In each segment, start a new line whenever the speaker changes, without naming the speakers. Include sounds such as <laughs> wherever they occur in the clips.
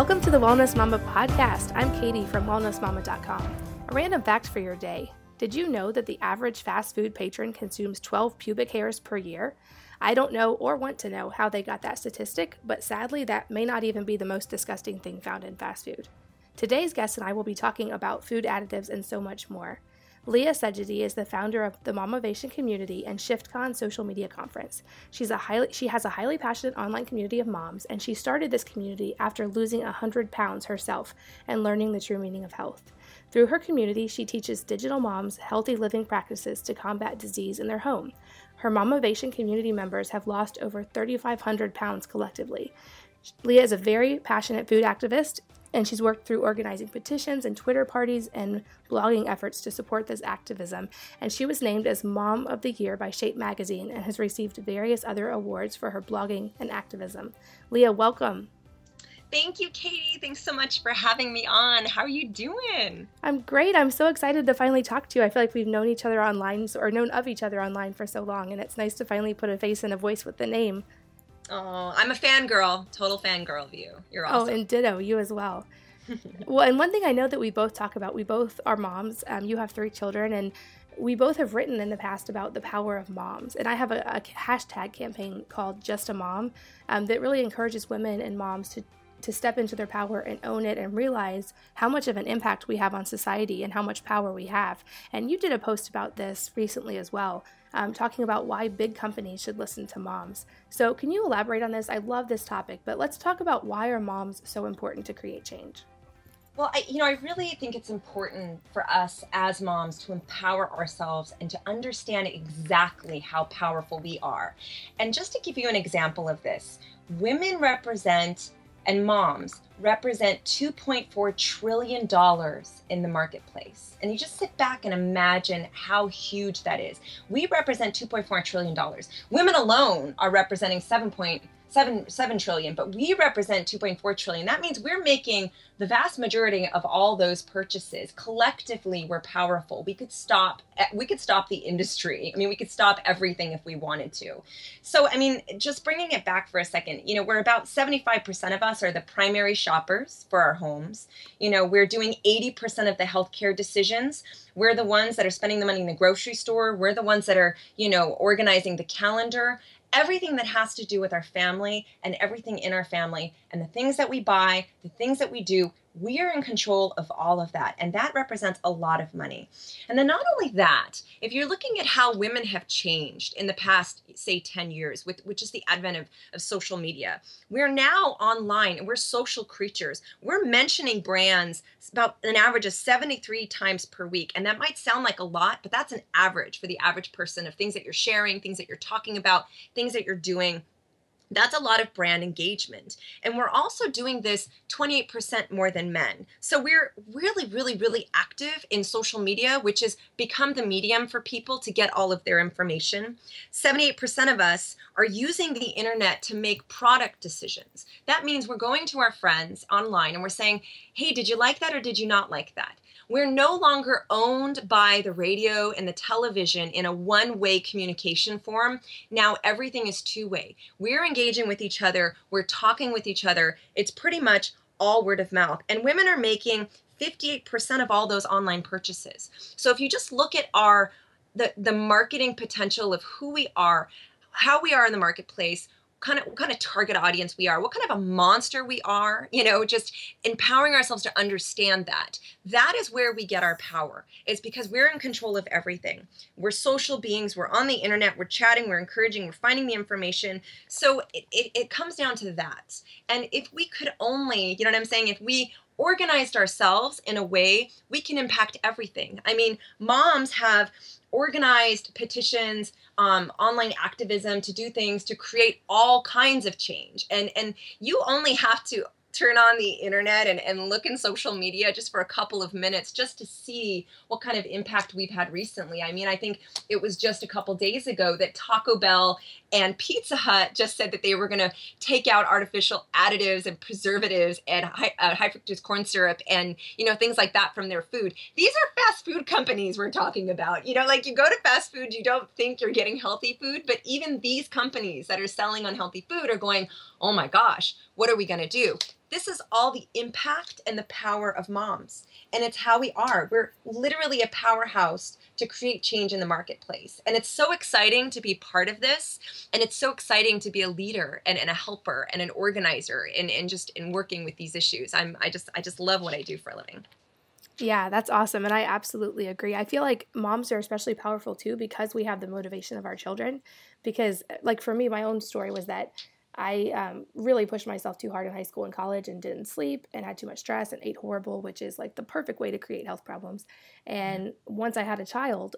Welcome to the Wellness Mama podcast. I'm Katie from wellnessmama.com. A random fact for your day. Did you know that the average fast food patron consumes 12 pubic hairs per year? I don't know or want to know how they got that statistic, but sadly, that may not even be the most disgusting thing found in fast food. Today's guest and I will be talking about food additives and so much more. Leah Segedie is the founder of the Mamavation community and ShiftCon social media conference. She's a highly, she has a highly passionate online community of moms, and she started this community after losing 100 pounds herself and learning the true meaning of health. Through her community, she teaches digital moms healthy living practices to combat disease in their home. Her Mamavation community members have lost over 3,500 pounds collectively. Leah is a very passionate food activist and she's worked through organizing petitions and Twitter parties and blogging efforts to support this activism. And she was named as Mom of the Year by Shape Magazine and has received various other awards for her blogging and activism. Leah, welcome.
Thank you, Katie. Thanks so much for having me on. How are you doing?
I'm great. I'm so excited to finally talk to you. I feel like we've known each other online or known of each other online for so long, and it's nice to finally put a face and a voice with the name.
Oh, I'm a fangirl, total fangirl of you. You're
oh, awesome. Oh, and ditto, you as well. <laughs> well, and one thing I know that we both talk about, we both are moms. Um, you have three children, and we both have written in the past about the power of moms. And I have a, a hashtag campaign called Just a Mom um, that really encourages women and moms to to step into their power and own it and realize how much of an impact we have on society and how much power we have. And you did a post about this recently as well um, talking about why big companies should listen to moms. So, can you elaborate on this? I love this topic, but let's talk about why are moms so important to create change?
Well, I, you know, I really think it's important for us as moms to empower ourselves and to understand exactly how powerful we are. And just to give you an example of this, women represent and moms represent $2.4 trillion in the marketplace. And you just sit back and imagine how huge that is. We represent $2.4 trillion. Women alone are representing 7.7 7 trillion, but we represent 2.4 trillion. That means we're making the vast majority of all those purchases collectively we're powerful. We could stop eh, we could stop the industry. I mean we could stop everything if we wanted to. So i mean just bringing it back for a second you know we're about 75% of us are the primary shoppers for our homes. You know we're doing 80% of the healthcare decisions. We're the ones that are spending the money in the grocery store. We're the ones that are you know organizing the calendar everything that has to do with our family and everything in our family and the things that we buy, the things that we do, we are in control of all of that. And that represents a lot of money. And then, not only that, if you're looking at how women have changed in the past, say, 10 years, with, which is the advent of, of social media, we're now online and we're social creatures. We're mentioning brands about an average of 73 times per week. And that might sound like a lot, but that's an average for the average person of things that you're sharing, things that you're talking about, things that you're doing that's a lot of brand engagement. And we're also doing this 28% more than men. So we're really, really, really active in social media, which has become the medium for people to get all of their information. 78% of us are using the internet to make product decisions. That means we're going to our friends online and we're saying, hey, did you like that or did you not like that? We're no longer owned by the radio and the television in a one way communication form. Now everything is two way. We're engaging with each other, we're talking with each other. It's pretty much all word of mouth. And women are making 58% of all those online purchases. So if you just look at our the the marketing potential of who we are, how we are in the marketplace, kind of what kind of target audience we are, what kind of a monster we are, you know, just empowering ourselves to understand that. That is where we get our power. It's because we're in control of everything. We're social beings, we're on the internet, we're chatting, we're encouraging, we're finding the information. So it, it, it comes down to that. And if we could only, you know what I'm saying, if we organized ourselves in a way we can impact everything. I mean, moms have organized petitions, um, online activism to do things to create all kinds of change. And and you only have to turn on the internet and, and look in social media just for a couple of minutes just to see what kind of impact we've had recently. I mean, I think it was just a couple days ago that Taco Bell and Pizza Hut just said that they were going to take out artificial additives and preservatives and high, uh, high fructose corn syrup and you know things like that from their food. These are fast food companies we're talking about. You know, like you go to fast food, you don't think you're getting healthy food, but even these companies that are selling unhealthy food are going, "Oh my gosh, what are we going to do?" this is all the impact and the power of moms. And it's how we are. We're literally a powerhouse to create change in the marketplace. And it's so exciting to be part of this. And it's so exciting to be a leader and, and a helper and an organizer and, and just in working with these issues. I'm I just I just love what I do for a living.
Yeah, that's awesome. And I absolutely agree. I feel like moms are especially powerful too because we have the motivation of our children. Because, like, for me, my own story was that I um, really pushed myself too hard in high school and college and didn't sleep and had too much stress and ate horrible, which is like the perfect way to create health problems. And once I had a child,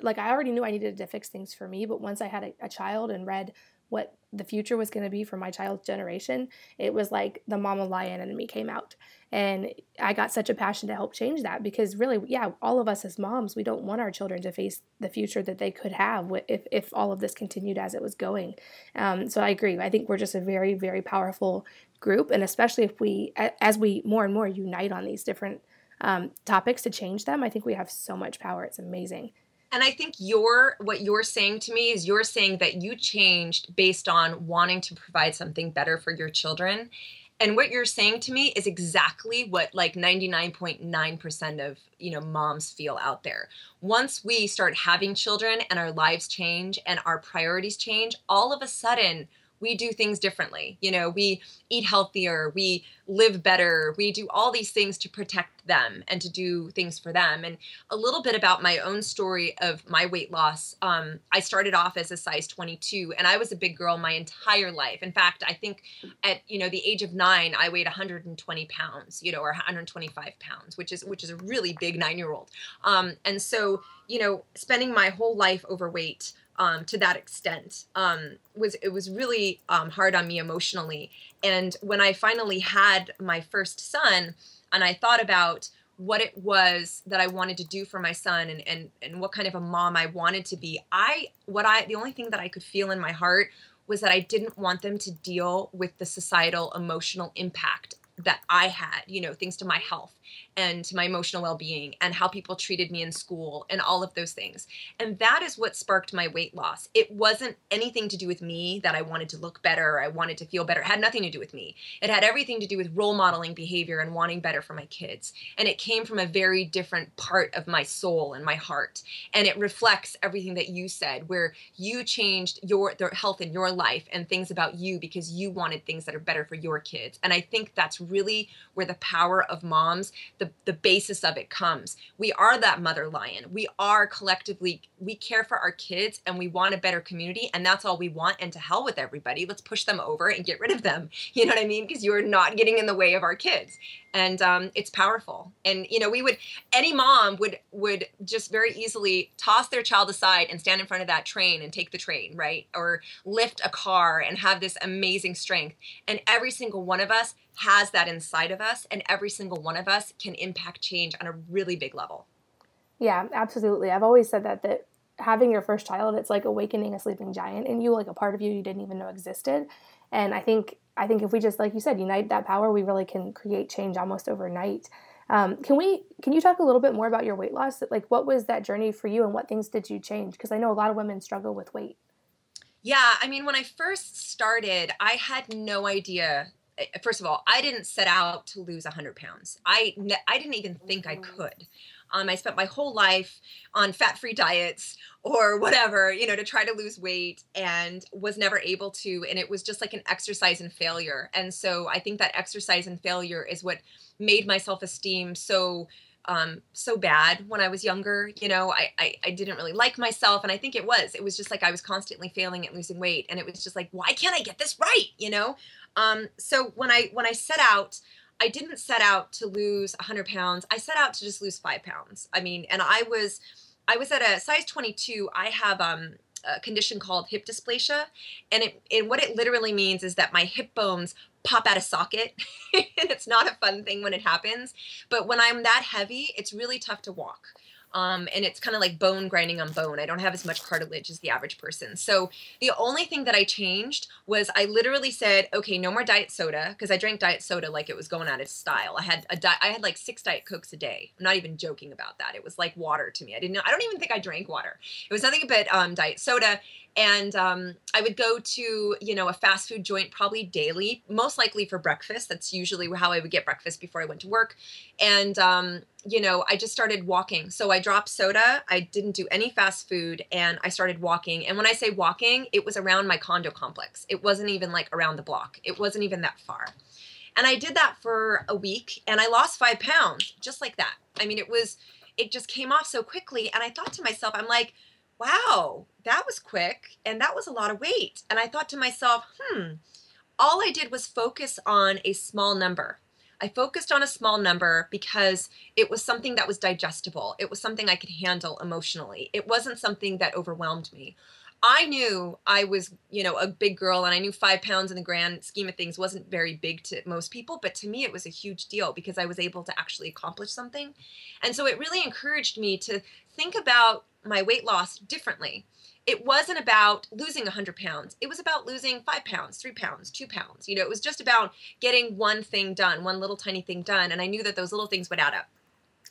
like I already knew I needed to fix things for me, but once I had a, a child and read what the future was going to be for my child's generation, it was like the mama lion in me came out. And I got such a passion to help change that because really, yeah, all of us as moms, we don't want our children to face the future that they could have if, if all of this continued as it was going. Um, so I agree. I think we're just a very, very powerful group. And especially if we, as we more and more unite on these different um, topics to change them, I think we have so much power. It's amazing.
And I think you're what you're saying to me is you're saying that you changed based on wanting to provide something better for your children. And what you're saying to me is exactly what like 99.9% of, you know, moms feel out there. Once we start having children and our lives change and our priorities change, all of a sudden we do things differently. You know, we eat healthier, we live better, we do all these things to protect them and to do things for them. And a little bit about my own story of my weight loss. Um, I started off as a size 22, and I was a big girl my entire life. In fact, I think at you know the age of nine, I weighed 120 pounds, you know, or 125 pounds, which is which is a really big nine year old. Um, and so, you know, spending my whole life overweight um, to that extent um, was it was really um, hard on me emotionally. And when I finally had my first son, and I thought about what it was that I wanted to do for my son and, and and what kind of a mom I wanted to be, I what I the only thing that I could feel in my heart was that I didn't want them to deal with the societal emotional impact that I had, you know, things to my health and my emotional well-being and how people treated me in school and all of those things. And that is what sparked my weight loss. It wasn't anything to do with me that I wanted to look better, I wanted to feel better. It had nothing to do with me. It had everything to do with role modeling behavior and wanting better for my kids. And it came from a very different part of my soul and my heart. And it reflects everything that you said where you changed your the health in your life and things about you because you wanted things that are better for your kids. And I think that's really where the power of moms the, the basis of it comes. We are that mother lion. We are collectively, we care for our kids and we want a better community. And that's all we want. And to hell with everybody. Let's push them over and get rid of them. You know what I mean? Because you're not getting in the way of our kids. And um, it's powerful. And, you know, we would, any mom would, would just very easily toss their child aside and stand in front of that train and take the train, right? Or lift a car and have this amazing strength. And every single one of us has that inside of us, and every single one of us can impact change on a really big level.
Yeah, absolutely. I've always said that that having your first child, it's like awakening a sleeping giant in you, like a part of you you didn't even know existed. And I think I think if we just like you said, unite that power, we really can create change almost overnight. Um, can we can you talk a little bit more about your weight loss? Like what was that journey for you and what things did you change? Because I know a lot of women struggle with weight.
Yeah, I mean, when I first started, I had no idea Eh, first of all, I didn't set out to lose 100 pounds. I, I didn't even think I could. Um, I spent my whole life on fat free diets or whatever, you know, to try to lose weight and was never able to. And it was just like an exercise in failure. And so I think that exercise in failure is what made my self esteem so um, so bad when I was younger. You know, I, I, I didn't really like myself, and I think it was. It was just like I was constantly failing at losing weight, and it was just like, why can't I get this right? You know. Um, so when I when I set out, I didn't set out to lose 100 pounds. I set out to just lose five pounds. I mean, and I was I was at a size 22. I have um, a condition called hip dysplasia, and it and what it literally means is that my hip bones pop out of socket <laughs> and it's not a fun thing when it happens but when i'm that heavy it's really tough to walk um, and it's kind of like bone grinding on bone. I don't have as much cartilage as the average person. So the only thing that I changed was I literally said, okay, no more diet soda because I drank diet soda like it was going out of style. I had a di- I had like six diet cokes a day. I'm not even joking about that. It was like water to me. I didn't know. I don't even think I drank water. It was nothing but um, diet soda. And um, I would go to you know a fast food joint probably daily, most likely for breakfast. That's usually how I would get breakfast before I went to work, and um, you know I just started walking. So I dropped soda. I didn't do any fast food, and I started walking. And when I say walking, it was around my condo complex. It wasn't even like around the block. It wasn't even that far. And I did that for a week, and I lost five pounds just like that. I mean, it was it just came off so quickly, and I thought to myself, I'm like wow, that was quick and that was a lot of weight. And I thought to myself, hmm, all I did was focus on a small number. I focused on a small number because it was something that was digestible. It was something I could handle emotionally. It wasn't something that overwhelmed me. I knew I was, you know, a big girl and I knew five pounds in the grand scheme of things wasn't very big to most people, but to me it was a huge deal because I was able to actually accomplish something. And so it really encouraged me to think about my weight loss differently. It wasn't about losing 100 pounds. It was about losing five pounds, three pounds, two pounds. You know, it was just about getting one thing done, one little tiny thing done. And I knew that those little things would add up.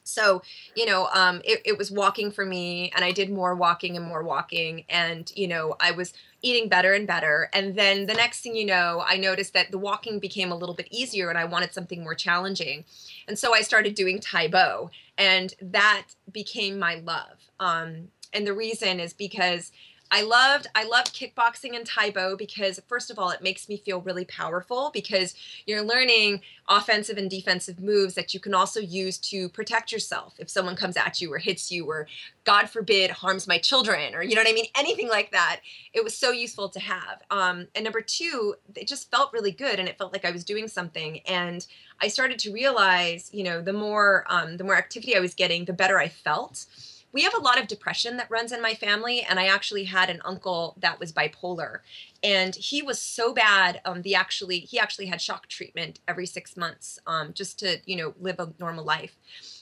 So, you know, um, it, it was walking for me, and I did more walking and more walking. And, you know, I was eating better and better. And then the next thing you know, I noticed that the walking became a little bit easier and I wanted something more challenging. And so I started doing Tae Bo, and that became my love. Um, and the reason is because I loved I loved kickboxing and Tae Bo because first of all it makes me feel really powerful because you're learning offensive and defensive moves that you can also use to protect yourself. If someone comes at you or hits you or God forbid harms my children or you know what I mean? Anything like that it was so useful to have. Um, and number two it just felt really good and it felt like I was doing something. And I started to realize you know the more um, the more activity I was getting the better I felt we have a lot of depression that runs in my family and i actually had an uncle that was bipolar and he was so bad um the actually he actually had shock treatment every six months um just to you know live a normal life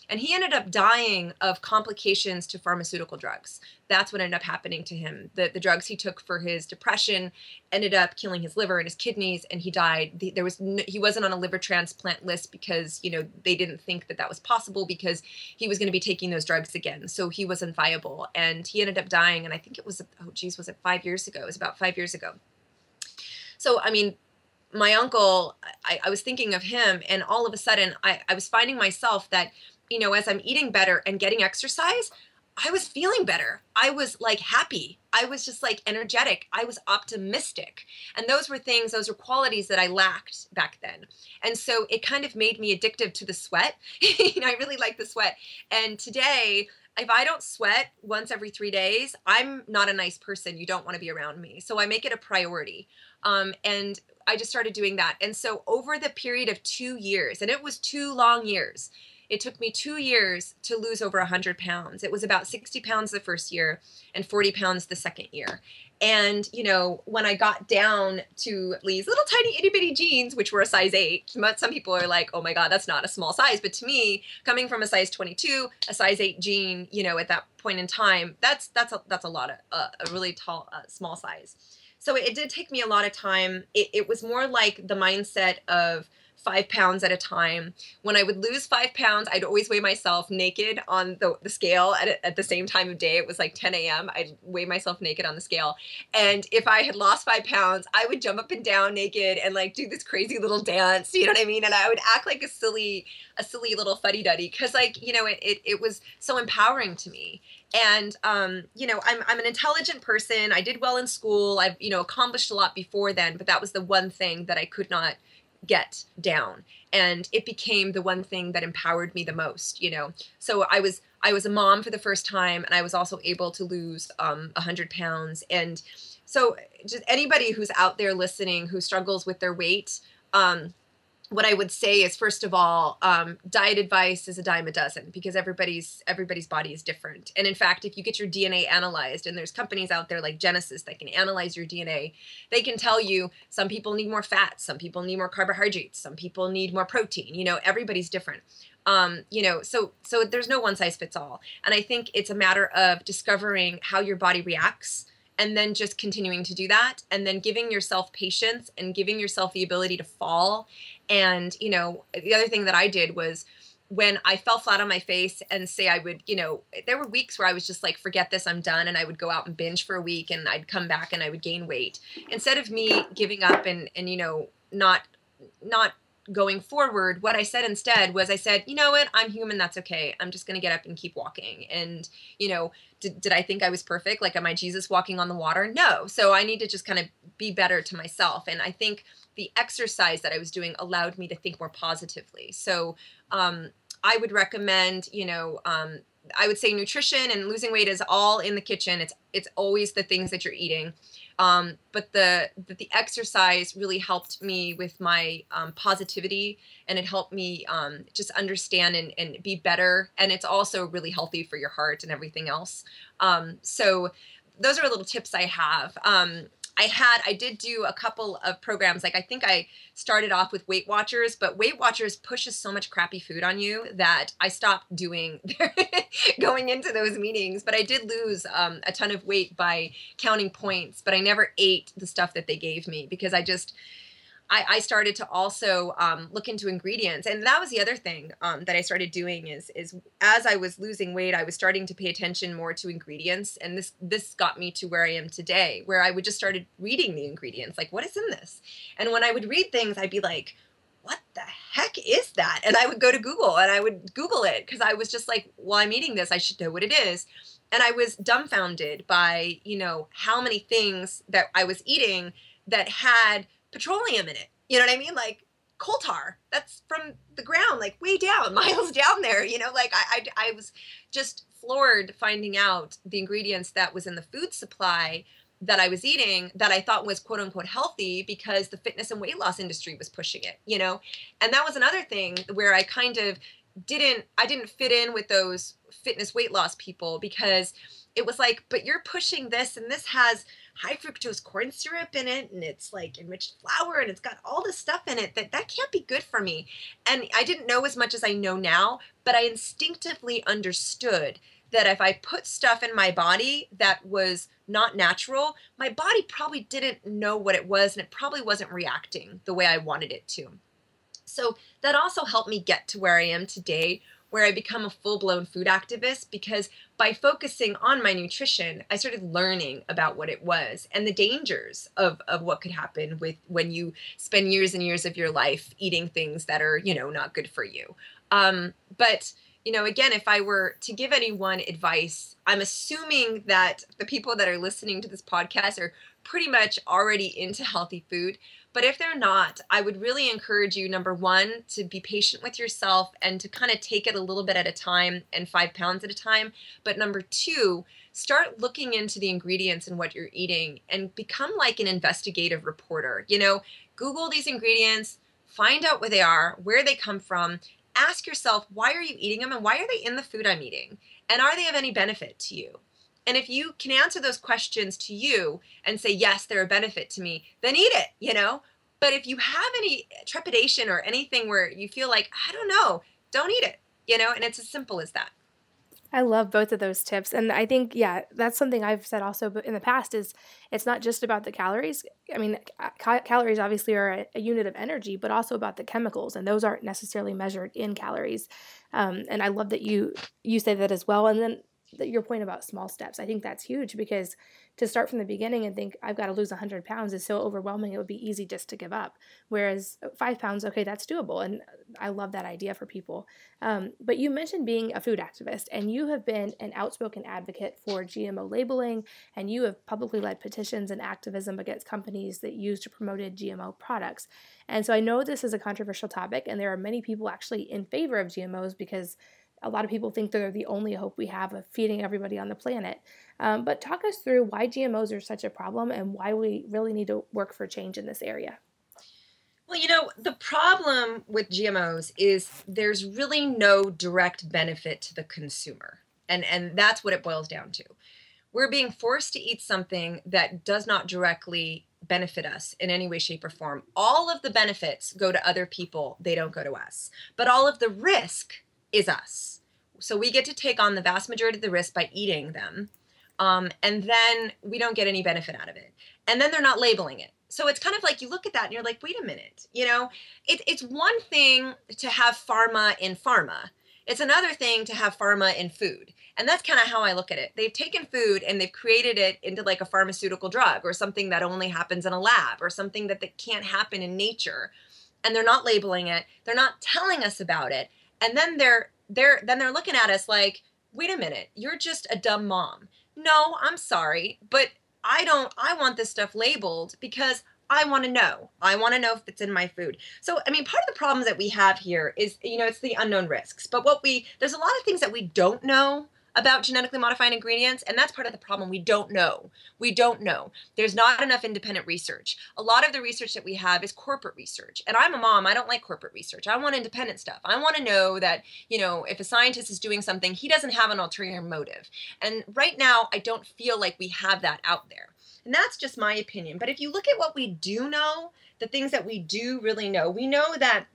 and he ended up dying of complications to pharmaceutical drugs. That's what ended up happening to him. The, the drugs he took for his depression ended up killing his liver and his kidneys, and he died. There was no, he wasn't on a liver transplant list because you know they didn't think that that was possible because he was going to be taking those drugs again. So he wasn't viable, and he ended up dying. And I think it was oh geez, was it five years ago? It was about five years ago. So I mean, my uncle, I, I, was thinking of him, and all of a sudden, I, I was finding myself that you know, as I'm eating better and getting exercise, I was feeling better. I was like happy. I was just like energetic. I was optimistic. And those were things, those were qualities that I lacked back then. And so it kind of made me addictive to the sweat. <laughs> you know, I really like the sweat. And today, if I don't sweat once every three days, I'm not a nice person. You don't want to be around me. So I make it a priority. Um, and I just started doing that. And so over the period of two years, and it was two long years, it took me two years to lose over 100 pounds. It was about 60 pounds the first year and 40 pounds the second year. And, you know, when I got down to these little tiny itty bitty jeans, which were a size eight, some people are like, oh my God, that's not a small size. But to me, coming from a size 22, a size eight jean, you know, at that point in time, that's, that's a, that's a lot of, uh, a really tall, uh, small size. So it, it did take me a lot of time. It, it was more like the mindset of, five pounds at a time. When I would lose five pounds, I'd always weigh myself naked on the, the scale at, at the same time of day. It was like 10 a.m. I'd weigh myself naked on the scale. And if I had lost five pounds, I would jump up and down naked and like do this crazy little dance. You know what I mean? And I would act like a silly, a silly little fuddy duddy because like, you know, it, it, it was so empowering to me and um, you know I'm, I'm an intelligent person i did well in school i've you know accomplished a lot before then but that was the one thing that i could not get down. And it became the one thing that empowered me the most you know? So i was i was a mom for the first time and i was also able to lose um 100 pounds. And so just anybody who's out there listening who struggles with their weight um what I would say is first of all, um, diet advice is a dime a dozen because everybody's everybody's body is different. And in fact, if you get your DNA analyzed, and there's companies out there like Genesis that can analyze your DNA, they can tell you some people need more fat, some people need more carbohydrates, some people need more protein. You know, everybody's different. Um, you know, so so there's no one size fits all. And I think it's a matter of discovering how your body reacts and then just continuing to do that and then giving yourself patience and giving yourself the ability to fall and you know the other thing that i did was when I fell flat on my face and say I would, you know, there were weeks where I was just like, forget this, I'm done. And I would go out and binge for a week and I'd come back and I would gain weight. Instead of me giving up and, and, you know, not, not going forward, what I said instead was I said, you know what, I'm human, that's okay. I'm just gonna get up and keep walking. And, you know, did, did I think I was perfect? Like, am I Jesus walking on the water? No. So I need to just kind of be better to myself. And I think the exercise that I was doing allowed me to think more positively. So um, I would recommend, you know, um, I would say nutrition and losing weight is all in the kitchen. It's it's always the things that you're eating. Um, but the, the, exercise really helped me with my um, positivity, and it helped me um, just understand and, and be better. And it's also really healthy for your heart and everything else. Um, so those are little tips I have. Um, I had I did do a couple of programs. Like I think I started off with Weight Watchers, but Weight Watchers pushes so much crappy food on you that I stopped doing <laughs> going into those meetings. But I did lose um, a ton of weight by counting points. But I never ate the stuff that they gave me because I just I, I started to also um, look into ingredients, and that was the other thing um, that I started doing is is as I was losing weight, I was starting to pay attention more to ingredients, and this this got me to where I am today, where I would just started reading the ingredients, like what is in this, and when I would read things, I'd be like, what the heck is that? And I would go to Google and I would Google it because I was just like, well, I'm eating this, I should know what it is. And I was dumbfounded by, you know, how many things that I was eating that had petroleum in it. You know what I mean? Like coal tar. That's from the ground, like way down, <laughs> miles down there. You know, like I, I, I was just floored finding out the ingredients that was in the food supply that I was eating that I thought was quote unquote healthy because the fitness and weight loss industry was pushing it, you know? And that was another thing where I kind of didn't I didn't fit in with those fitness weight loss people because it was like, but you're pushing this and this has high fructose corn syrup in it and it's like enriched flour and it's got all this stuff in it that that can't be good for me. And I didn't know as much as I know now, but I instinctively understood that if I put stuff in my body that was not natural, my body probably didn't know what it was and it probably wasn't reacting the way I wanted it to. So that also helped me get to where I am today, where I become a full blown food activist because by focusing on my nutrition, I started learning about what it was and the dangers of, of what could happen with when you spend years and years of your life eating things that are, you know, not good for you. Um, but you know, again, if I were to give anyone advice, I'm assuming that the people that are listening to this podcast are pretty much already into healthy food. But if they're not, I would really encourage you, number one, to be patient with yourself and to kind of take it a little bit at a time and five pounds at a time. But number two, start looking into the ingredients and what you're eating and become like an investigative reporter. You know, Google these ingredients, find out where they are, where they come from. Ask yourself, why are you eating them and why are they in the food I'm eating? And are they of any benefit to you? And if you can answer those questions to you and say, yes, they're a benefit to me, then eat it, you know? But if you have any trepidation or anything where you feel like, I don't know, don't eat it, you know? And it's as simple as that.
I love both of those tips. And I think, yeah, that's something I've said also in the past is it's not just about the calories. I mean, ca- calories obviously are a, a, unit of energy, but also about the chemicals. And those aren't necessarily measured in calories. Um, and I love that you, you say that as well. And then your point about small steps. I think that's huge because to start from the beginning and think I've got to lose 100 pounds is so overwhelming. It would be easy just to give up. Whereas uh, five pounds, okay, that's doable, and I love that idea for people. Um, but you mentioned being a food activist, and you have been an outspoken advocate for GMO labeling, and you have publicly led petitions and activism against companies that used or promoted GMO products. And so I know this is a controversial topic, and there are many people actually in favor of GMOs because a lot of people think they're the only hope we have of feeding everybody on the planet. Um, but talk us through why GMOs are such a problem and why we really need to work for change in this area.
Well, you know, the problem with GMOs is there's really no direct benefit to the consumer. And, and that's what it boils down to. We're being forced to eat something that does not directly benefit us in any way, shape, or form. All of the benefits go to other people, they don't go to us. But all of the risk is us. So we get to take on the vast majority of the risk by eating them. Um, and then we don't get any benefit out of it. And then they're not labeling it. So it's kind of like you look at that and you're like, wait a minute, you know, it, it's one thing to have pharma in pharma, It's another thing to have pharma in food. And that's kind of how I look at it. They've taken food and they've created it into like a pharmaceutical drug or something that only happens in a lab or something that, that can't happen in nature. And they're not labeling it. They're not telling us about it. And then they're they're then they're looking at us like, "Wait a minute, you're just a dumb mom." No, I'm sorry, but I don't I want this stuff labeled because I want to know. I want to know if it's in my food. So, I mean, part of the problems that we have here is, you know, it's the unknown risks. But what we, there's a lot of things that we don't know about genetically modified ingredients, and that's part of the problem. We don't know. We don't know. There's not enough independent research. A lot of the research that we have is corporate research. And I'm a mom, I don't like corporate research. I want independent stuff. I want to know that, you know, if a scientist is doing something, he doesn't have an ulterior motive. And right now, I don't feel like we have that out there. And that's just my opinion. But if you look at what we do know, the things that we do really know, we know that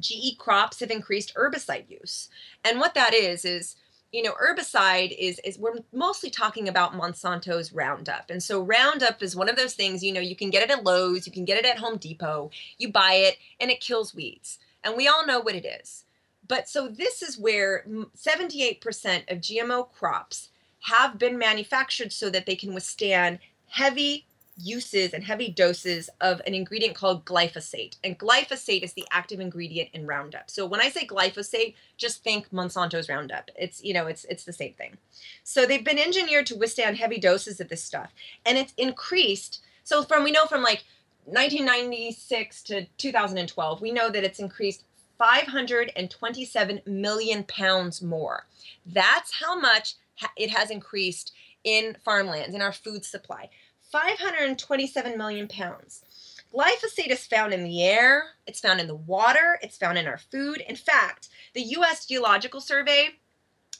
GE crops have increased herbicide use. And what that is, is you know herbicide is is we're mostly talking about monsanto's roundup. And so roundup is one of those things you know you can get it at lowes you can get it at home depot you buy it and it kills weeds. And we all know what it is. But so this is where 78% of gmo crops have been manufactured so that they can withstand heavy uses and heavy doses of an ingredient called glyphosate. And glyphosate is the active ingredient in Roundup. So when I say glyphosate, just think Monsanto's Roundup. It's, you know, it's it's the same thing. So they've been engineered to withstand heavy doses of this stuff. And it's increased. So from we know from like 1996 to 2012, we know that it's increased 527 million pounds more. That's how much it has increased in farmlands, in our food supply. 527 million pounds. Glyphosate is found in the air, it's found in the water, it's found in our food. In fact, the US Geological Survey,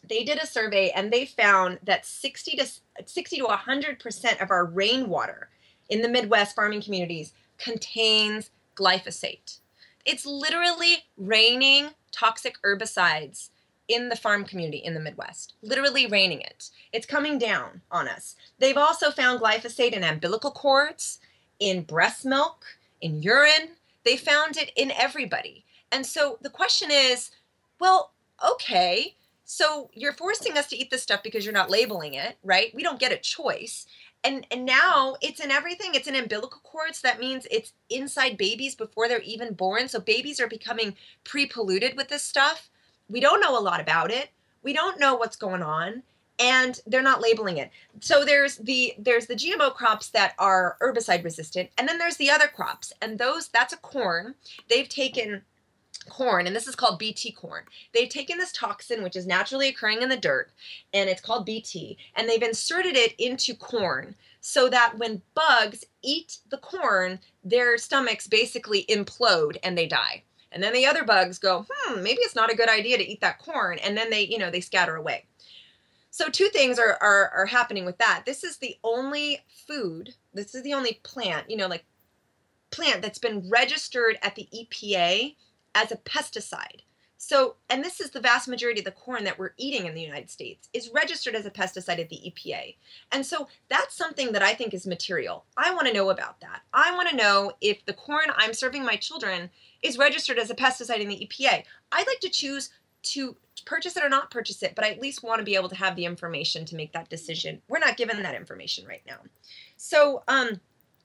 they did a survey and they found that 60 to 60 to 100% of our rainwater in the Midwest farming communities contains glyphosate. It's literally raining toxic herbicides in the farm community in the Midwest, literally raining it. It's coming down on us. They've also found glyphosate in umbilical cords, in breast milk, in urine. They found it in everybody. And so the question is well, okay, so you're forcing us to eat this stuff because you're not labeling it, right? We don't get a choice. And, and now it's in everything. It's in umbilical cords. That means it's inside babies before they're even born. So babies are becoming pre polluted with this stuff we don't know a lot about it. We don't know what's going on and they're not labeling it. So there's the there's the GMO crops that are herbicide resistant and then there's the other crops and those that's a corn. They've taken corn and this is called bt corn they've taken this toxin which is naturally occurring in the dirt and it's called bt and they've inserted it into corn so that when bugs eat the corn their stomachs basically implode and they die and then the other bugs go, hmm, maybe it's not a good idea to eat that corn. And then they, you know, they scatter away. So two things are, are, are happening with that. This is the only food, this is the only plant, you know, like plant that's been registered at the EPA as a pesticide. So, and this is the vast majority of the corn that we're eating in the United States is registered as a pesticide at the EPA. And so that's something that I think is material. I want to know about that. I want to know if the corn I'm serving my children is registered as a pesticide in the EPA. I'd like to choose to purchase it or not purchase it, but I at least want to be able to have the information to make that decision. We're not given that information right now. So, um,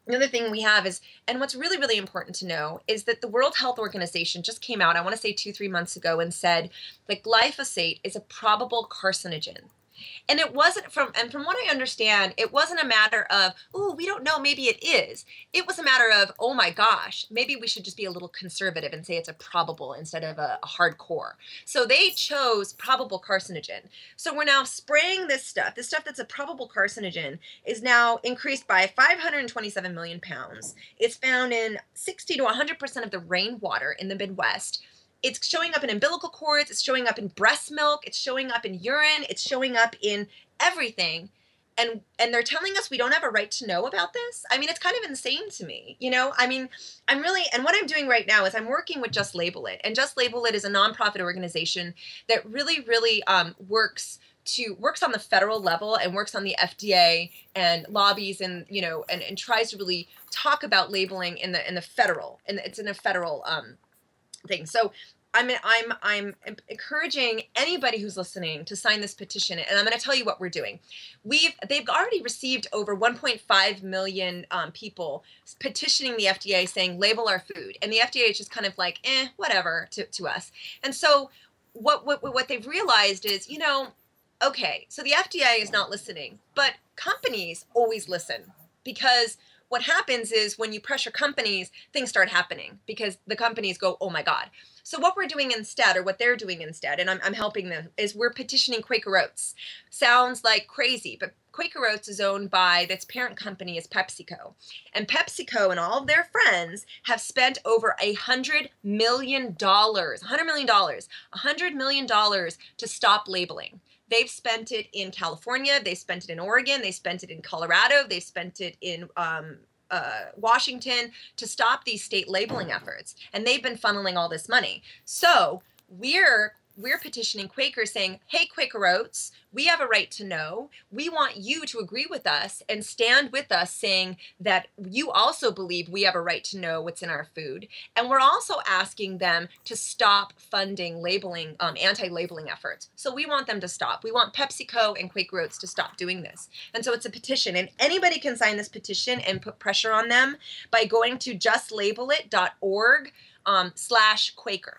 Another thing we have is, and what's really, really important to know is that the World Health Organization just came out, I want to say two, three months ago, and said that glyphosate is a probable carcinogen. And it wasn't from, and from what I understand, it wasn't a matter of, oh, we don't know, maybe it is. It was a matter of, oh my gosh, maybe we should just be a little conservative and say it's a probable instead of a, a hardcore. So they chose probable carcinogen. So we're now spraying this stuff. This stuff that's a probable carcinogen is now increased by 527 million pounds. It's found in 60 to 100% of the rainwater in the Midwest it's showing up in umbilical cords, it's showing up in breast milk, it's showing up in urine, it's showing up in everything. And and they're telling us we don't have a right to know about this. I mean, it's kind of insane to me. You know, I mean, I'm really and what I'm doing right now is I'm working with Just Label It. And Just Label It is a nonprofit organization that really, really um, works to works on the federal level and works on the FDA and lobbies and you know and, and tries to really talk about labeling in the in the federal and it's in a federal um, thing. So I'm I'm I'm encouraging anybody who's listening to sign this petition, and I'm going to tell you what we're doing. We've they've already received over 1.5 million um, people petitioning the FDA saying label our food, and the FDA is just kind of like eh whatever to, to us. And so what what what they've realized is you know okay so the FDA is not listening, but companies always listen because what happens is when you pressure companies, things start happening because the companies go, oh my God. So what we're doing instead, or what they're doing instead, and I'm, I'm helping them, is we're petitioning Quaker Oats. Sounds like crazy, but Quaker Oats is owned by its parent company is PepsiCo. And PepsiCo and all of their friends have spent over a hundred million dollars, hundred million dollars, hundred million dollars to stop labeling. They've spent it in California, they spent it in Oregon, they spent it in Colorado, they spent it in um, uh, Washington to stop these state labeling efforts. And they've been funneling all this money. So we're we're petitioning Quakers saying, hey, Quaker Oats, we have a right to know. We want you to agree with us and stand with us saying that you also believe we have a right to know what's in our food. And we're also asking them to stop funding labeling, um, anti labeling efforts. So we want them to stop. We want PepsiCo and Quaker Oats to stop doing this. And so it's a petition. And anybody can sign this petition and put pressure on them by going to justlabelit.org um, slash Quaker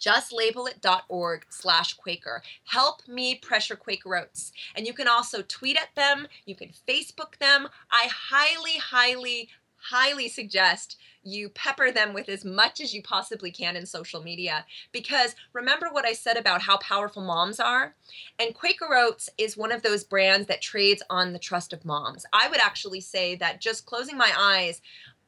justlabelit.org slash Quaker. Help me pressure Quaker Oats. And you can also tweet at them, you can Facebook them. I highly, highly, highly suggest you pepper them with as much as you possibly can in social media because remember what I said about how powerful moms are? And Quaker Oats is one of those brands that trades on the trust of moms. I would actually say that just closing my eyes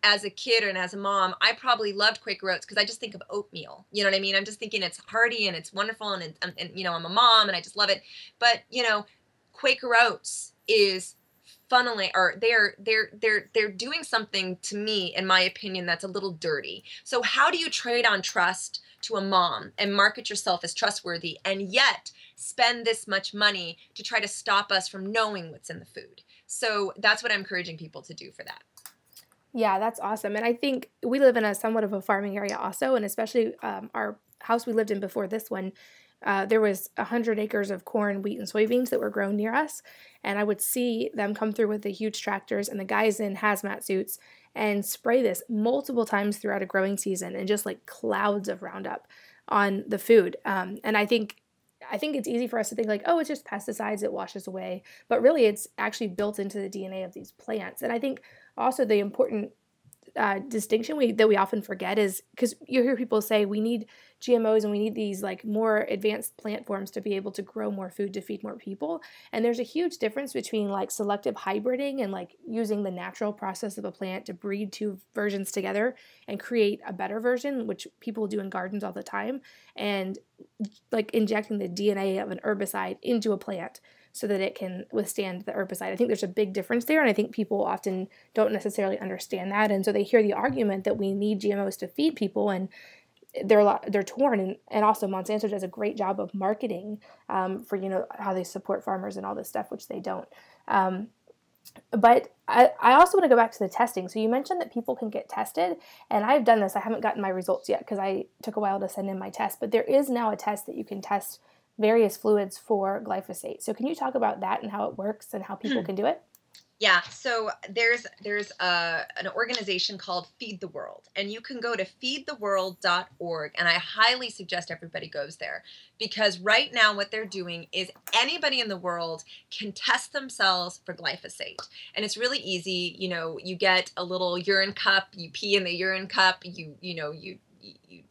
as a kid and as a mom, I probably loved Quaker Oats because I just think of oatmeal. You know what I mean? I'm just thinking it's hearty and it's wonderful and, and, and you know I'm a mom and I just love it. But you know, Quaker Oats is funneling or they're they're they're they're doing something to me in my opinion that's a little dirty. So how do you trade on trust to a mom and market yourself as trustworthy and yet spend this much money to try to stop us from knowing what's in the food? So that's what I'm encouraging people to do for that.
Yeah, that's awesome. And I think we live in a somewhat of a farming area also, and especially um, our house we lived in before this one, uh, there was a hundred acres of corn, wheat, and soybeans that were grown near us, and I would see them come through with the huge tractors and the guys in hazmat suits and spray this multiple times throughout a growing season, and just like clouds of Roundup on the food. Um, and I think I think it's easy for us to think like, oh, it's just pesticides, it washes away. But really, it's actually built into the DNA of these plants. And I think also the important uh, distinction we, that we often forget is because you hear people say we need GMOs and we need these like more advanced plant forms to be able to grow more food to feed more people. And there's a huge difference between like selective hybriding and like using the natural process of a plant to breed two versions together and create a better version, which people do in gardens all the time, and like injecting the DNA of an herbicide into a plant so that it can withstand the herbicide. I think there's a big difference there, and I think people often don't necessarily understand that, and so they hear the argument that we need GMOs to feed people, and they're lot, they're torn, and, and also Monsanto does a great job of marketing um, for you know how they support farmers and all this stuff, which they don't. Um, but I, I also want to go back to the testing. So you mentioned that people can get tested, and I've done this. I haven't gotten my results yet because I took a while to send in my test. But there is now a test that you can test various fluids for glyphosate. So can you talk about that and how it works and how people hmm. can do it?
Yeah, so there's there's a, uh, an organization called Feed the World, and you can go to feedtheworld.org, and I highly suggest everybody goes there because right now what they're doing is anybody in the world can test themselves for glyphosate, and it's really easy. You know, you get a little urine cup, you pee in the urine cup, you you know you you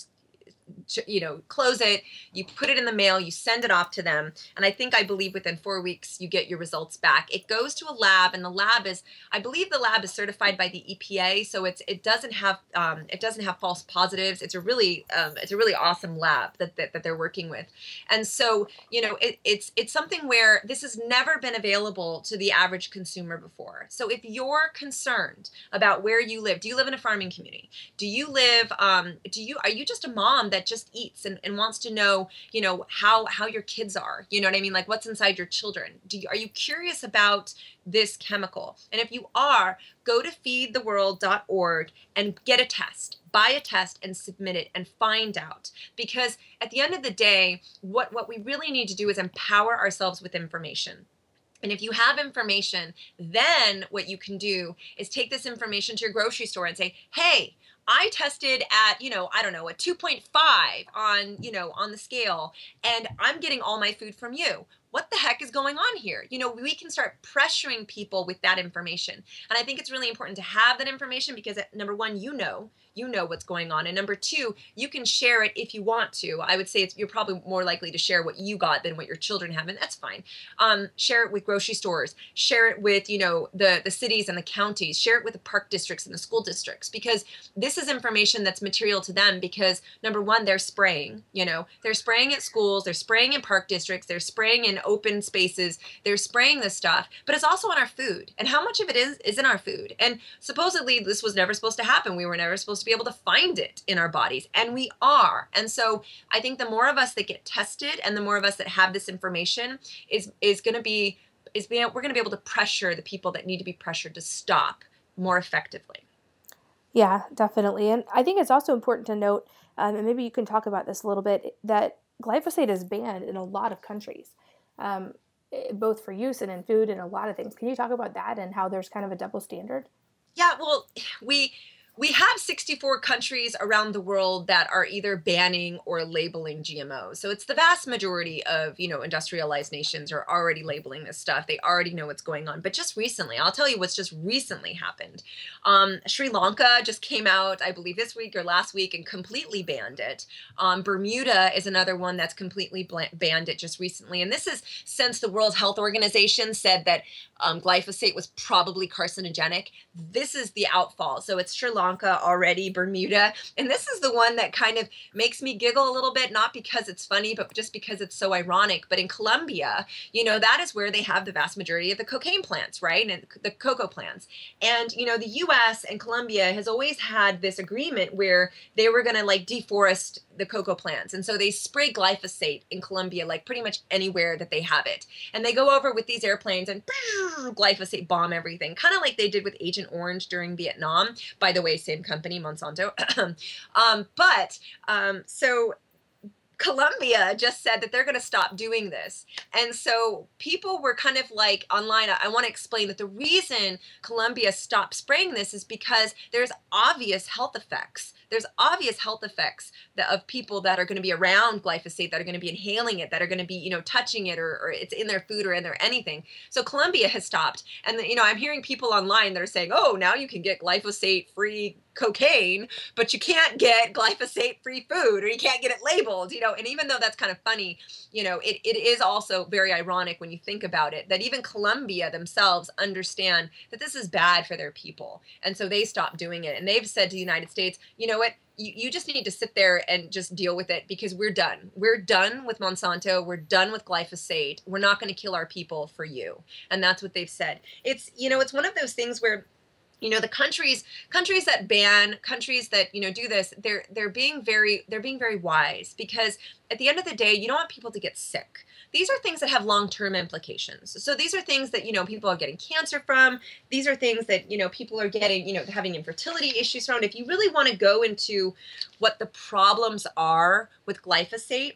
you know close it you put it in the mail you send it off to them. And i think i believe within four weeks you get your results back. It goes to a lab and the lab is i believe the lab is certified by the epa so it's it doesn't have um, it doesn't have false positives. It's a really um, it's a really awesome lab that, that, that they're working with. And so you know it, it's it's something where this has never been available to the average consumer before. So if you're concerned about where you live do you live in a farming community? Do you live um, do you are you just a mom that just just eats and, and wants to know, you know, how how your kids are. You know what I mean? Like what's inside your children. Do you, are you curious about this chemical? And if you are, go to feedtheworld.org and get a test. Buy a test and submit it and find out. Because at the end of the day, what what we really need to do is empower ourselves with information. And if you have information, then what you can do is take this information to your grocery store and say, hey, I tested at, you know, I don't know, a 2.5 on, you know, on the scale, and I'm getting all my food from you. What the heck is going on here? You know, we can start pressuring people with that information. And I think it's really important to have that information because, number one, you know, you know what's going on. And number two, you can share it if you want to. I would say it's you're probably more likely to share what you got than what your children have, and that's fine. Um, share it with grocery stores, share it with you know the the cities and the counties, share it with the park districts and the school districts because this is information that's material to them. Because number one, they're spraying. You know, they're spraying at schools, they're spraying in park districts, they're spraying in open spaces, they're spraying this stuff. But it's also on our food, and how much of it is is in our food. And supposedly this was never supposed to happen. We were never supposed to be able to find it in our bodies, and we are. And so I think the more of us that get tested and the more of us that have this information is is going to be is being we're going to be able to pressure the people that need to be pressured to stop more effectively.
Yeah, definitely. And I think it's also important to note, um, and maybe you can talk about this a little bit, that glyphosate is banned in a lot of countries, um, eh, both for use and in food and a lot of things. Can you talk about that and how there's kind of a double standard?
Yeah, well, we we have 64 countries around the world that are either banning or labeling GMOs. So it's the vast majority of, you know, industrialized nations are already labeling this stuff. They already know what's going on. But just recently, I'll tell you what's just recently happened. Um, Sri Lanka just came out, I believe this week or last week, and completely banned it. Um, Bermuda is another one that's completely banned it just recently. And this is since the World Health Organization said that um, glyphosate was probably carcinogenic. This is the outfall. So it's Sri Lanka already, Bermuda. And this is the one that kind of makes me giggle a little bit, not because it's funny, but just because it's so ironic. But in Colombia, you know, that is where they have the vast majority of the cocaine plants, right? And the cocoa plants. And, you know, the US and Colombia has always had this agreement where they were going to like deforest the cocoa plants. And so they spray glyphosate in Colombia, like pretty much anywhere that they have it. And they go over with these airplanes and glyphosate bomb everything, kind of like they did with Agent Orange during Vietnam. By the way, same company, Monsanto. <clears throat> um, but um, so Colombia just said that they're going to stop doing this. And so people were kind of like online. I, I want to explain that the reason Colombia stopped spraying this is because there's obvious health effects there's obvious health effects that, of people that are going to be around glyphosate, that are going to be inhaling it, that are going to be, you know, touching it or, or it's in their food or in their anything. So Colombia has stopped. And, you know, I'm hearing people online that are saying, oh, now you can get glyphosate free cocaine, but you can't get glyphosate free food or you can't get it labeled, you know. And even though that's kind of funny, you know, it, it is also very ironic when you think about it that even Colombia themselves understand that this is bad for their people. And so they stopped doing it. And they've said to the United States, you know? You, you just need to sit there and just deal with it because we're done. We're done with Monsanto. We're done with glyphosate. We're not going to kill our people for you. And that's what they've said. It's, you know, it's one of those things where you know the countries countries that ban countries that you know do this they're they're being very they're being very wise because at the end of the day you don't want people to get sick these are things that have long-term implications. So these are things that you know people are getting cancer from. These are things that you know people are getting you know having infertility issues from. If you really want to go into what the problems are with glyphosate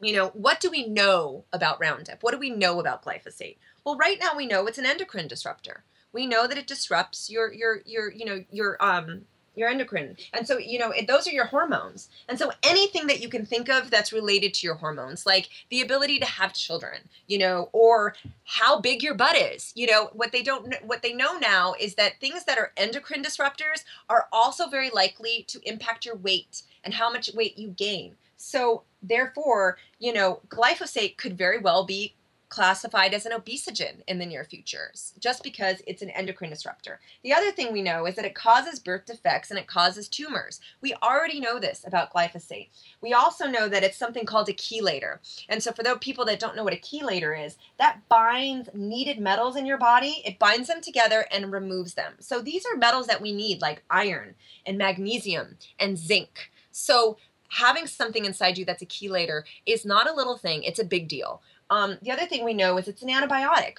you know what do we know about roundup? What do we know about glyphosate? Well right now we know it's an endocrine disruptor. We know that it disrupts your your your you know your um your endocrine. And so you know it, those are your hormones. And so anything that you can think of that's related to your hormones like the ability to have children you know or how big your butt is you know what they don't what they know now is that things that are endocrine disruptors are also very likely to impact your weight and how much weight you gain. So therefore you know glyphosate could very well be classified as an obesogen in the near future just because it's an endocrine disruptor. The other thing we know is that it causes birth defects and it causes tumors. We already know this about glyphosate. We also know that it's something called a chelator. And so for those people that don't know what a chelator is, that binds needed metals in your body, it binds them together and removes them. So these are metals that we need like iron and magnesium and zinc. So having something inside you that's a chelator is not a little thing, it's a big deal. Um, the other thing we know is it's an antibiotic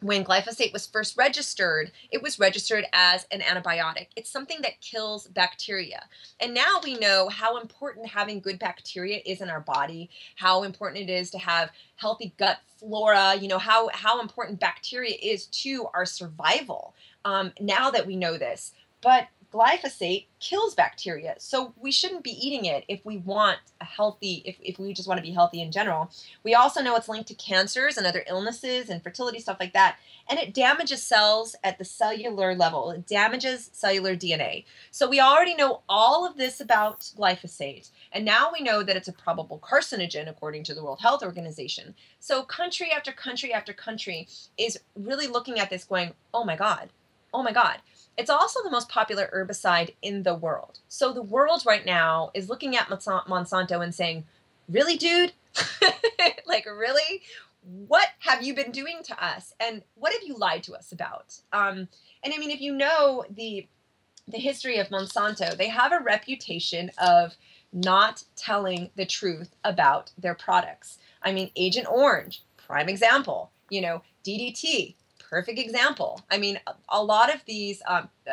when glyphosate was first registered, it was registered as an antibiotic. It's something that kills bacteria. And now we know how important having good bacteria is in our body, how important it is to have healthy gut flora, you know, how, how important bacteria is to our survival um, now that we know this. But glyphosate kills bacteria. So we shouldn't be eating it if we want a healthy, if, if we just want to be healthy in general. We also know it's linked to cancers and other illnesses and fertility, stuff like that. And it damages cells at the cellular level, it damages cellular DNA. So we already know all of this about glyphosate. And now we know that it's a probable carcinogen, according to the World Health Organization. So country after country after country is really looking at this going, oh my God, oh my God. It's also the most popular herbicide in the world. So the world right now is looking at Monsanto and saying, Really, dude? <laughs> like, really? What have you been doing to us? And what have you lied to us about? Um, and I mean, if you know the the history of Monsanto, they have a reputation of not telling the truth about their products. I mean, Agent Orange, prime example. You know, DDT, perfect example. I mean, a, lot of these, um, uh,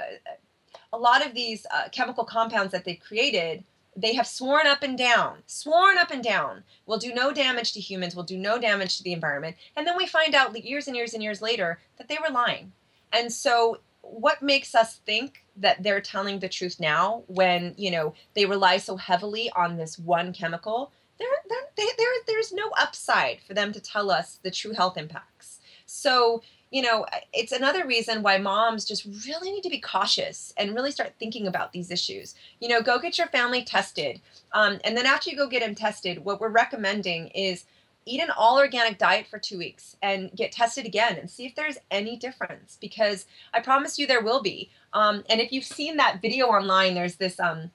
a lot of these uh, chemical compounds that they've created, they have sworn up and down, sworn up and down, will do no damage to humans, will do no damage to the environment. And then we find out years and years and years later that they were lying. And so, what makes us think that they're telling the truth now when you know they rely so heavily on this one chemical? There, there, there, there's no upside for them to tell us the true health impacts. So you know, it's another reason why moms just really need to be cautious and really start thinking about these issues. You know, go get your family tested. Um, and then after you go get them tested, what we're recommending is eat an all organic diet for two weeks and get tested again and see if there's any difference because I promise you there will be. Um, and if you've seen that video online, there's this um,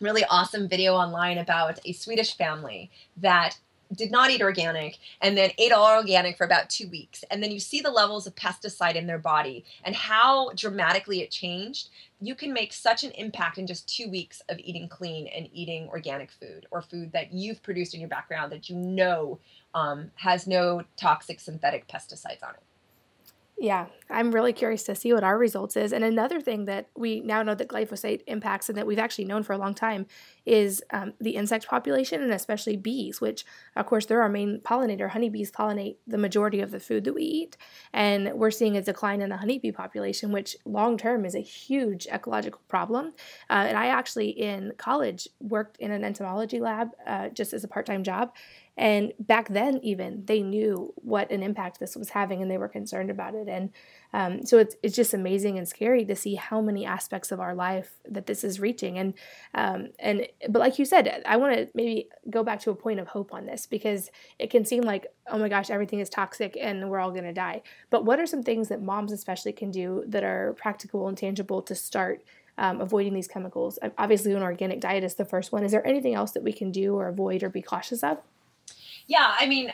really awesome video online about a Swedish family that did not eat organic and then ate all organic for about two weeks. And then you see the levels of pesticide in their body and how dramatically it changed. You can make such an impact in just two weeks of eating clean and eating organic food or food that you've produced in your background that you know um, has no toxic synthetic pesticides on it
yeah, I'm really curious to see what our results is. And another thing that we now know that glyphosate impacts and that we've actually known for a long time is um, the insect population and especially bees, which of course they're our main pollinator. Honeybees pollinate the majority of the food that we eat, and we're seeing a decline in the honeybee population, which long term is a huge ecological problem. Uh, and I actually in college worked in an entomology lab uh, just as a part time job, and back then, even they knew what an impact this was having, and they were concerned about it. And um, so it's it's just amazing and scary to see how many aspects of our life that this is reaching. And um, and but like you said, I want to maybe go back to a point of hope on this because it can seem like oh my gosh, everything is toxic and we're all gonna die. But what are some things that moms especially can do that are practical and tangible to start? Um, avoiding these chemicals. Obviously, an organic diet is the first one. Is there anything else that we can do or avoid or be cautious of?
Yeah, I mean,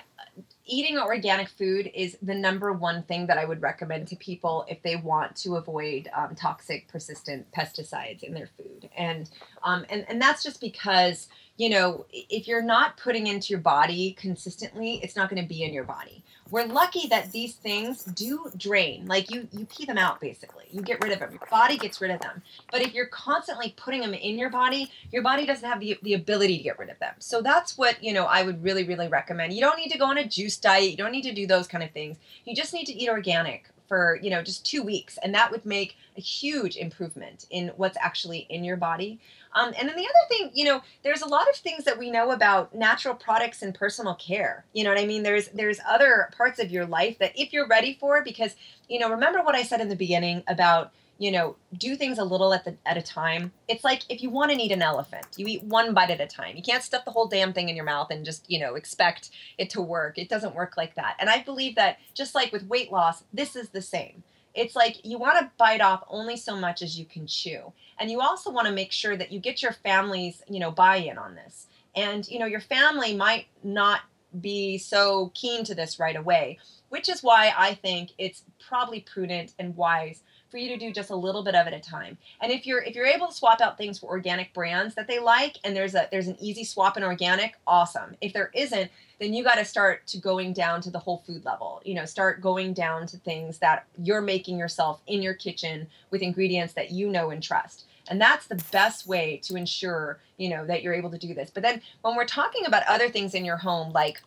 eating organic food is the number one thing that I would recommend to people if they want to avoid um, toxic, persistent pesticides in their food. And um, and and that's just because you know if you're not putting into your body consistently, it's not going to be in your body we're lucky that these things do drain. Like you, you pee them out basically. You get rid of them. Your body gets rid of them. But if you're constantly putting them in your body, your body doesn't have the, the ability to get rid of them. So that's what, you know, I would really, really recommend. You don't need to go on a juice diet. You don't need to do those kind of things. You just need to eat organic for, you know, just two weeks. And that would make a huge improvement in what's actually in your body. Um, and then the other thing, you know, there's a lot of things that we know about natural products and personal care. You know what I mean? There's there's other parts of your life that if you're ready for, because you know, remember what I said in the beginning about you know, do things a little at the at a time. It's like if you want to eat an elephant, you eat one bite at a time. You can't stuff the whole damn thing in your mouth and just, you know, expect it to work. It doesn't work like that. And I believe that just like with weight loss, this is the same. It's like you want to bite off only so much as you can chew and you also want to make sure that you get your family's you know buy-in on this and you know your family might not be so keen to this right away which is why i think it's probably prudent and wise for you to do just a little bit of it at a time. And if you're if you're able to swap out things for organic brands that they like and there's a there's an easy swap in organic, awesome. If there isn't, then you got to start to going down to the whole food level. You know, start going down to things that you're making yourself in your kitchen with ingredients that you know and trust. And that's the best way to ensure, you know, that you're able to do this. But then when we're talking about other things in your home like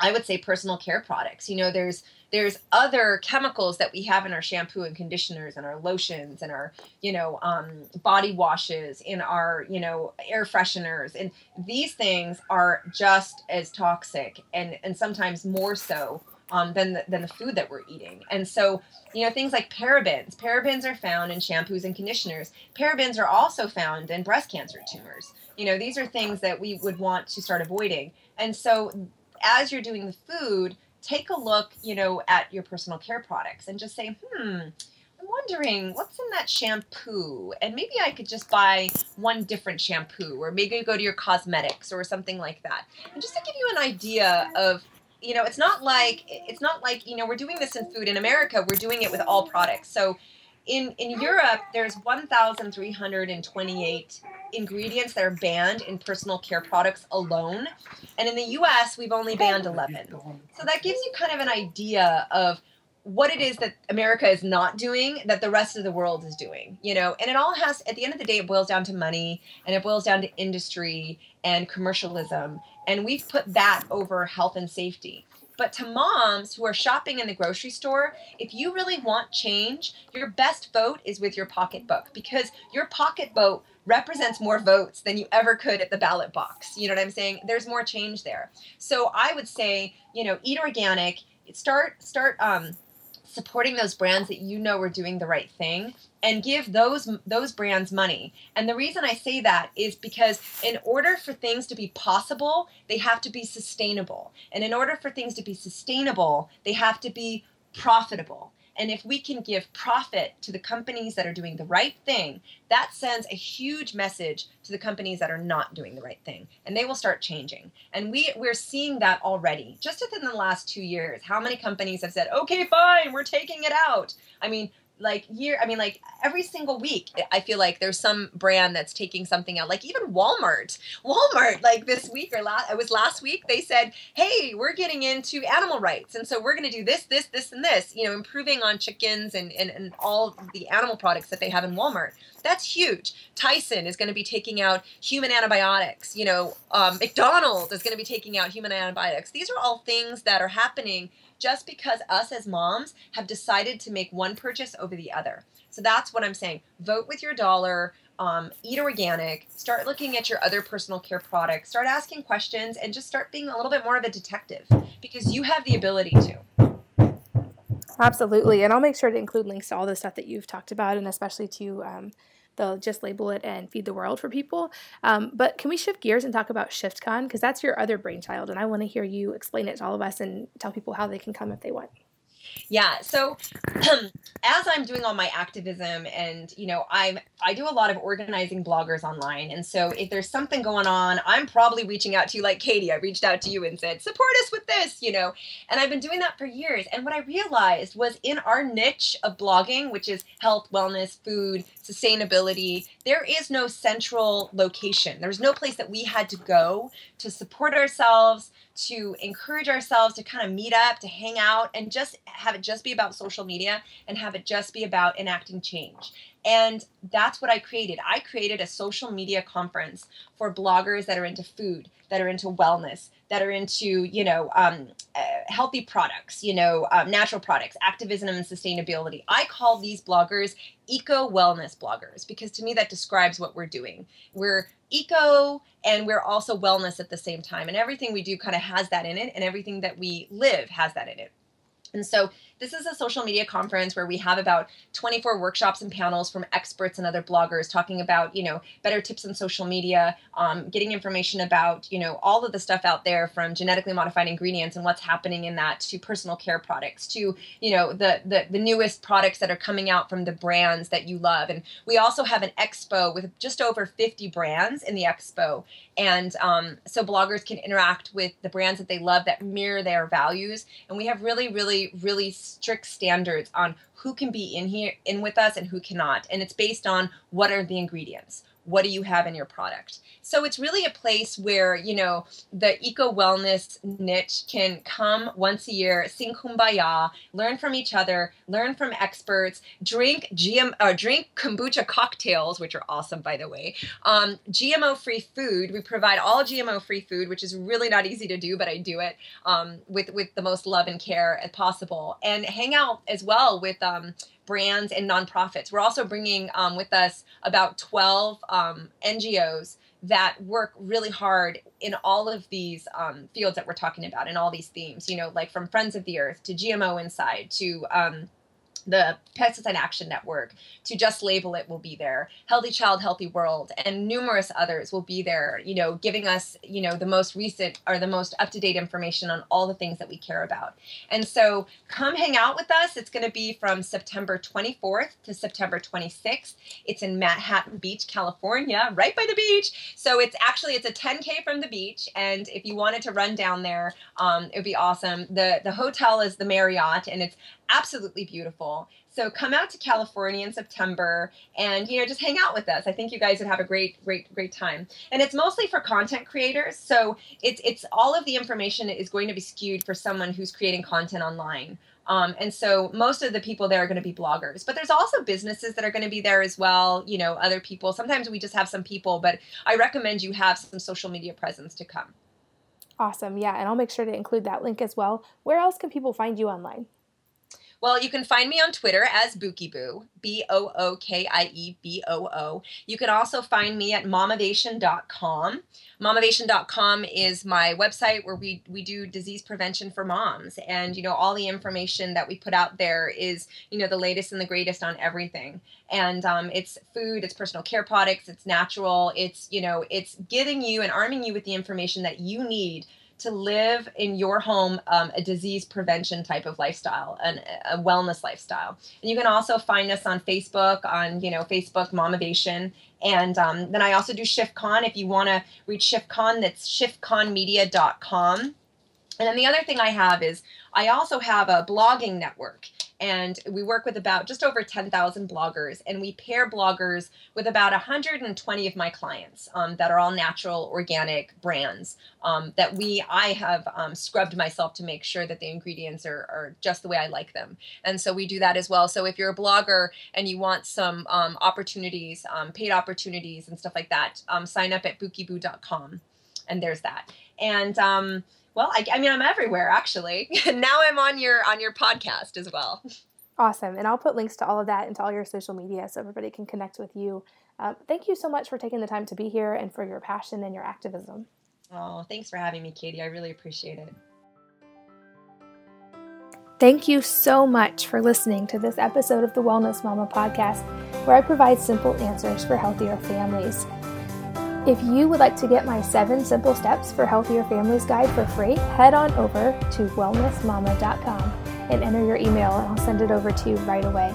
I would say personal care products. You know, there's there's other chemicals that we have in our shampoo and conditioners and our lotions and our you know um, body washes in our you know air fresheners. And these things are just as toxic and and sometimes more so um, than the, than the food that we're eating. And so you know things like parabens parabens are found in shampoos and conditioners. Parabens are also found in breast cancer tumors. You know these are things that we would want to start avoiding. And so as you're doing the food, take a look, you know, at your personal care products and just say, hmm, I'm wondering what's in that shampoo, and maybe I could just buy one different shampoo, or maybe go to your cosmetics or something like that. And just to give you an idea of you know it's not like it's not like you know we're doing this in food in america we're doing it with all products so in in Europe, there's 1,328 ingredients that are banned in personal care products alone, and in the U.S., we've only banned 11. So that gives you kind of an idea of what it is that America is not doing that the rest of the world is doing, you know, and it all has, at the end of the day, it boils down to money and it boils down to industry and commercialism. And we've put that over health and safety. But to moms who are shopping in the grocery store, if you really want change, your best vote is with your pocketbook because your pocketbook represents more votes than you ever could at the ballot box. You know what I'm saying? There's more change there. So I would say, you know, eat organic, start start um supporting those brands that you know are doing the right thing and give those those brands money. And the reason I say that is because in order for things to be possible, they have to be sustainable. And in order for things to be sustainable, they have to be profitable. And if we can give profit to the companies that are doing the right thing, that sends a huge message to the companies that are not doing the right thing. And they will start changing. And we, we're seeing that already. Just within the last two years, how many companies have said, okay, fine, we're taking it out? I mean, like year i mean like every single week i feel like there's some brand that's taking something out. Like even walmart. Walmart like this week or last it was last week they said hey we're getting into animal rights and so we're going to do this this this and this you know improving on chickens and, and and all the animal products that they have in walmart. That's huge. Tyson is going to be taking out human antibiotics you know um, mcdonald's is going to be taking out human antibiotics. These are all things that are happening just because us as moms have decided to make one purchase over the other. So that's what I'm saying. Vote with your dollar. Um, eat organic, start looking at your other personal care products, start asking questions, and just start being a little bit more of a detective because you have the ability to.
Absolutely. And I'll make sure to include links to all the stuff that you've talked about and especially to um, they'll just label it and feed the world for people. Um, but can we shift gears and talk about ShiftCon? Because that's your other brainchild, and I want to hear you explain it to all of us and tell people how they can come if they want.
Yeah. So <clears throat> as I'm doing all my activism and, you know, I'm, I do a lot of organizing bloggers online. And so if there's something going on, I'm probably reaching out to you like Katie. I reached out to you and said, support us with this, you know, and I've been doing that for years. And what I realized was in our niche of blogging, which is health, wellness, food, sustainability, there is no central location. There's no place that we had to go to support ourselves, to encourage ourselves to kind of meet up, to hang out, and just have it just be about social media and have it just be about enacting change. And that's what I created. I created a social media conference for bloggers that are into food, that are into wellness, that are into, you know, um, uh, healthy products, you know, um, natural products, activism and sustainability. I call these bloggers eco wellness bloggers because to me that describes what we're doing. We're eco and we're also wellness at the same time. And everything we do kind of has that in it, and everything that we live has that in it. And so this is a social media conference where we have about 24 workshops and panels from experts and other bloggers talking about, you know, better tips on social media, um, getting information about, you know, all of the stuff out there from genetically modified ingredients and what's happening in that to personal care products to, you know, the, the, the newest products that are coming out from the brands that you love. And we also have an expo with just over 50 brands in the expo. And um, so bloggers can interact with the brands that they love that mirror their values. And we have really, really really, really strict standards on who can be in here in with us and who cannot. And it's based on what are the ingredients what do you have in your product? So it's really a place where you know the eco wellness niche can come once a year sing kumbaya learn from each other learn from experts drink gm uh, drink kombucha cocktails which are awesome by the way. Um, gmo free food we provide all gmo free food which is really not easy to do but i do it um, with with the most love and care as possible. And hang out as well with um, brands and nonprofits. We're also bringing um, with us about 12 um, NGOs that work really hard in all of these um, fields that we're talking about, and all these themes, you know, like from Friends of the Earth to GMO Inside to um, the Pesticide Action Network, to Just Label It will be there. Healthy Child, Healthy World, and numerous others will be there, you know, giving us, you know, the most recent or the most up to date information on all the things that we care about. And so come hang out with us. It's going to be from September 24th to September 26th. It's in Manhattan Beach, California, right by the beach. So it's actually, it's a 10K from the beach. And if you wanted to run down there, um, it would be awesome. The, the hotel is the Marriott and it's absolutely beautiful. So come out to California in September and you know just hang out with us. I think you guys would have a great great great time. And it's mostly for content creators. So it's it's all of the information is going to be skewed for someone who's creating content online. Um, and so most of the people there are going to be bloggers, but there's also businesses that are going to be there as well. You know, other people. Sometimes we just have some people, but I recommend you have some social media presence to come.
Awesome. Yeah. And I'll make sure to include that link as well. Where else can people find you online?
Well, you can find me on Twitter as Bookieboo, B O O K I E B O O. You can also find me at mamavation.com. Mamavation.com is my website where we, we do disease prevention for moms. And, you know, all the information that we put out there is, you know, the latest and the greatest on everything. And um, it's food, it's personal care products, it's natural, it's, you know, it's giving you and arming you with the information that you need to live in your home um, a disease prevention type of lifestyle, and a wellness lifestyle. And you can also find us on Facebook, on you know Facebook Mamavation, and um, then I also do ShiftCon. If you want to reach ShiftCon, that's shiftconmedia.com. And then the other thing I have is I also have a blogging network and we work with about just over 10,000 bloggers and we pair bloggers with about 120 of my clients um, that are all natural organic brands um, that we i have um, scrubbed myself to make sure that the ingredients are, are, just the way i like them. And so we do that as well. So if you're a blogger and you want some um, opportunities um, paid opportunities and stuff like that um, sign up at bookieboo.com and there's that. And well, I, I mean, I'm everywhere actually. <laughs> now I'm on your on your podcast as well.
Awesome, and I'll put links to all of that into all your social media so everybody can connect with you. Um, thank you so much for taking the time to be here and for your passion and your activism.
Oh, thanks for having me, Katie. I really appreciate it.
Thank you so much for listening to this episode of the Wellness Mama podcast, where I provide simple answers for healthier families. If you would like to get my seven simple steps for healthier families guide for free, head on over to wellnessmama.com and enter your email, and I'll send it over to you right away.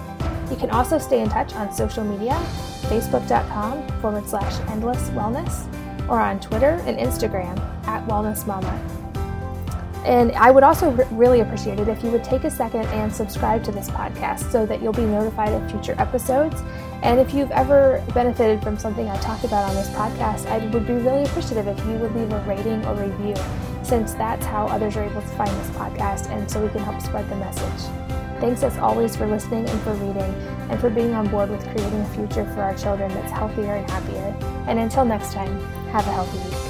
You can also stay in touch on social media, facebook.com forward slash endless wellness, or on Twitter and Instagram at wellnessmama. And I would also really appreciate it if you would take a second and subscribe to this podcast so that you'll be notified of future episodes. And if you've ever benefited from something I talked about on this podcast, I would be really appreciative if you would leave a rating or review, since that's how others are able to find this podcast and so we can help spread the message. Thanks as always for listening and for reading and for being on board with creating a future for our children that's healthier and happier. And until next time, have a healthy week.